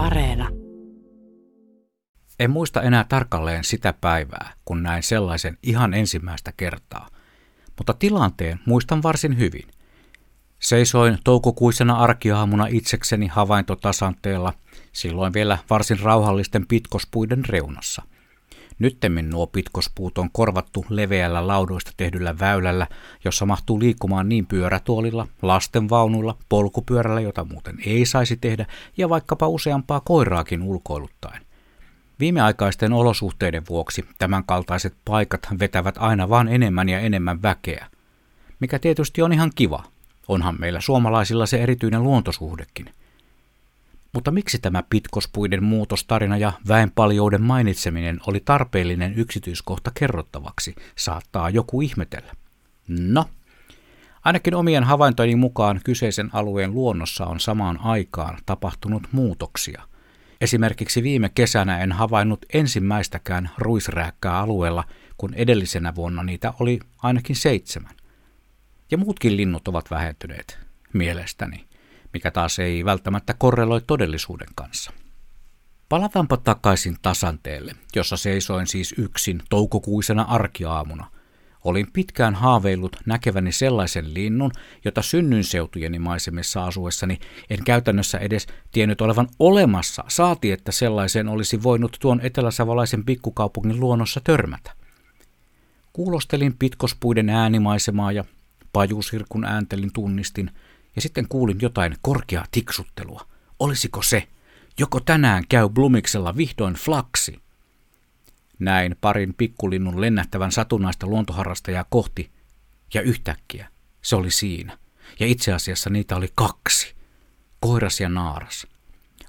Areena. En muista enää tarkalleen sitä päivää, kun näin sellaisen ihan ensimmäistä kertaa. Mutta tilanteen muistan varsin hyvin. Seisoin toukokuisena arkiaamuna itsekseni havaintotasanteella, silloin vielä varsin rauhallisten pitkospuiden reunassa. Nyttemmin nuo pitkospuut on korvattu leveällä laudoista tehdyllä väylällä, jossa mahtuu liikkumaan niin pyörätuolilla, lastenvaunuilla, polkupyörällä, jota muuten ei saisi tehdä, ja vaikkapa useampaa koiraakin ulkoiluttaen. Viimeaikaisten olosuhteiden vuoksi tämänkaltaiset paikat vetävät aina vain enemmän ja enemmän väkeä. Mikä tietysti on ihan kiva. Onhan meillä suomalaisilla se erityinen luontosuhdekin. Mutta miksi tämä pitkospuiden muutostarina ja väenpaljouden mainitseminen oli tarpeellinen yksityiskohta kerrottavaksi, saattaa joku ihmetellä. No, ainakin omien havaintojeni mukaan kyseisen alueen luonnossa on samaan aikaan tapahtunut muutoksia. Esimerkiksi viime kesänä en havainnut ensimmäistäkään ruisrääkkää alueella, kun edellisenä vuonna niitä oli ainakin seitsemän. Ja muutkin linnut ovat vähentyneet, mielestäni mikä taas ei välttämättä korreloi todellisuuden kanssa. Palataanpa takaisin tasanteelle, jossa seisoin siis yksin toukokuisena arkiaamuna. Olin pitkään haaveillut näkeväni sellaisen linnun, jota synnynseutujeni maisemissa asuessani en käytännössä edes tiennyt olevan olemassa, saati että sellaisen olisi voinut tuon eteläsavolaisen pikkukaupungin luonnossa törmätä. Kuulostelin pitkospuiden äänimaisemaa ja pajusirkun ääntelin tunnistin – ja sitten kuulin jotain korkeaa tiksuttelua. Olisiko se? Joko tänään käy Blumiksella vihdoin flaksi? Näin parin pikkulinnun lennähtävän satunnaista luontoharrastajaa kohti, ja yhtäkkiä se oli siinä. Ja itse asiassa niitä oli kaksi. Koiras ja naaras.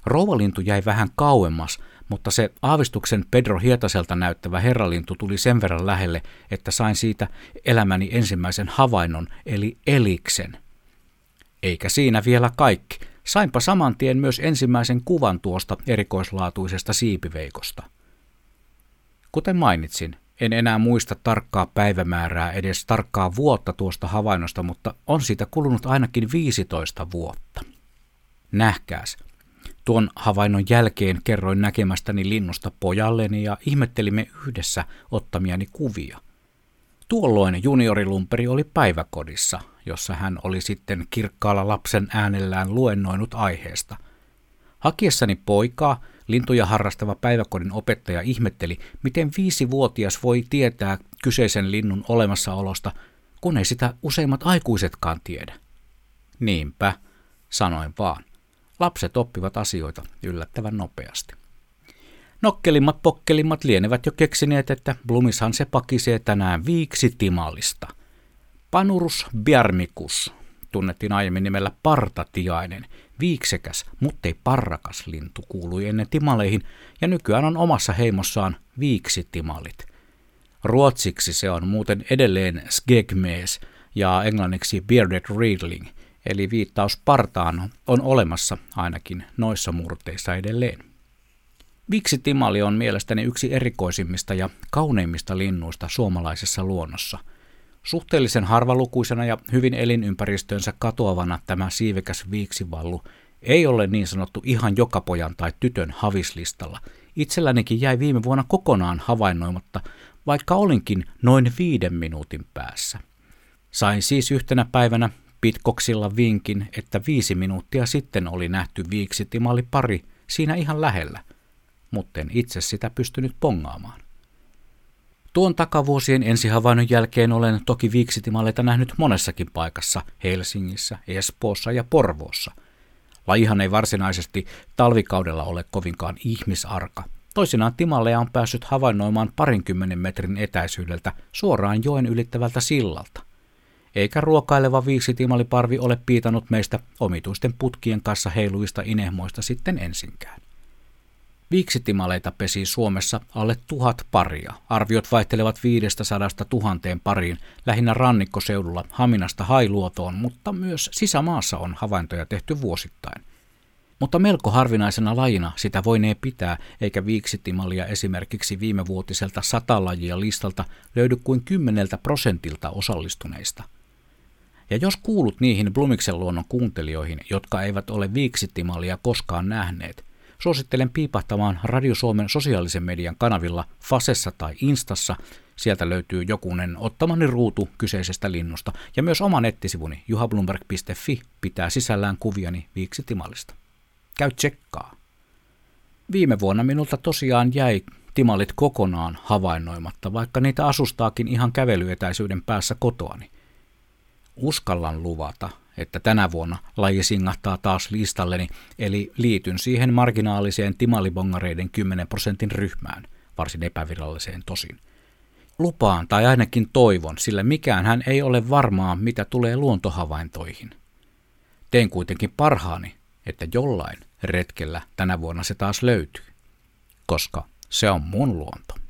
Rouvalintu jäi vähän kauemmas, mutta se aavistuksen Pedro Hietaselta näyttävä herralintu tuli sen verran lähelle, että sain siitä elämäni ensimmäisen havainnon, eli eliksen. Eikä siinä vielä kaikki. Sainpa saman tien myös ensimmäisen kuvan tuosta erikoislaatuisesta siipiveikosta. Kuten mainitsin, en enää muista tarkkaa päivämäärää, edes tarkkaa vuotta tuosta havainnosta, mutta on siitä kulunut ainakin 15 vuotta. Nähkääs. Tuon havainnon jälkeen kerroin näkemästäni linnusta pojalleni ja ihmettelimme yhdessä ottamiani kuvia – Tuolloin juniorilumperi oli päiväkodissa, jossa hän oli sitten kirkkaalla lapsen äänellään luennoinut aiheesta. Hakiessani poikaa, lintuja harrastava päiväkodin opettaja ihmetteli, miten viisivuotias voi tietää kyseisen linnun olemassaolosta, kun ei sitä useimmat aikuisetkaan tiedä. Niinpä, sanoin vaan. Lapset oppivat asioita yllättävän nopeasti. Nokkelimmat pokkelimmat lienevät jo keksineet, että Blumishan se pakisee tänään viiksi timalista. Panurus biarmicus tunnettiin aiemmin nimellä partatiainen, viiksekäs, muttei parrakas lintu kuului ennen timaleihin ja nykyään on omassa heimossaan viiksitimalit. Ruotsiksi se on muuten edelleen skegmees ja englanniksi bearded reedling, eli viittaus partaan on olemassa ainakin noissa murteissa edelleen. Timali on mielestäni yksi erikoisimmista ja kauneimmista linnuista suomalaisessa luonnossa. Suhteellisen harvalukuisena ja hyvin elinympäristönsä katoavana tämä siivekäs viiksivallu ei ole niin sanottu ihan joka pojan tai tytön havislistalla. Itsellänikin jäi viime vuonna kokonaan havainnoimatta, vaikka olinkin noin viiden minuutin päässä. Sain siis yhtenä päivänä pitkoksilla vinkin, että viisi minuuttia sitten oli nähty viiksitimali pari siinä ihan lähellä – mutten itse sitä pystynyt pongaamaan. Tuon takavuosien ensihavainnon jälkeen olen toki viiksitimaleita nähnyt monessakin paikassa, Helsingissä, Espoossa ja Porvoossa. Lajihan ei varsinaisesti talvikaudella ole kovinkaan ihmisarka. Toisinaan timalleja on päässyt havainnoimaan parinkymmenen metrin etäisyydeltä suoraan joen ylittävältä sillalta. Eikä ruokaileva viiksitimaliparvi ole piitanut meistä omituisten putkien kanssa heiluista inehmoista sitten ensinkään. Viiksitimaleita pesi Suomessa alle tuhat paria. Arviot vaihtelevat 500 tuhanteen pariin, lähinnä rannikkoseudulla Haminasta Hailuotoon, mutta myös sisämaassa on havaintoja tehty vuosittain. Mutta melko harvinaisena lajina sitä voinee pitää, eikä viiksitimalia esimerkiksi viimevuotiselta satalajia listalta löydy kuin kymmeneltä prosentilta osallistuneista. Ja jos kuulut niihin Blumiksen luonnon kuuntelijoihin, jotka eivät ole viiksitimalia koskaan nähneet – Suosittelen piipahtamaan Radio Suomen sosiaalisen median kanavilla Fasessa tai Instassa. Sieltä löytyy jokunen ottamani ruutu kyseisestä linnusta. Ja myös oma nettisivuni juhablumberg.fi pitää sisällään kuviani viiksitimallista. Käy tsekkaa. Viime vuonna minulta tosiaan jäi timalit kokonaan havainnoimatta, vaikka niitä asustaakin ihan kävelyetäisyyden päässä kotoani. Uskallan luvata, että tänä vuonna laji singahtaa taas listalleni, eli liityn siihen marginaaliseen timalibongareiden 10 prosentin ryhmään, varsin epäviralliseen tosin. Lupaan tai ainakin toivon, sillä mikään hän ei ole varmaa, mitä tulee luontohavaintoihin. Teen kuitenkin parhaani, että jollain retkellä tänä vuonna se taas löytyy, koska se on mun luonto.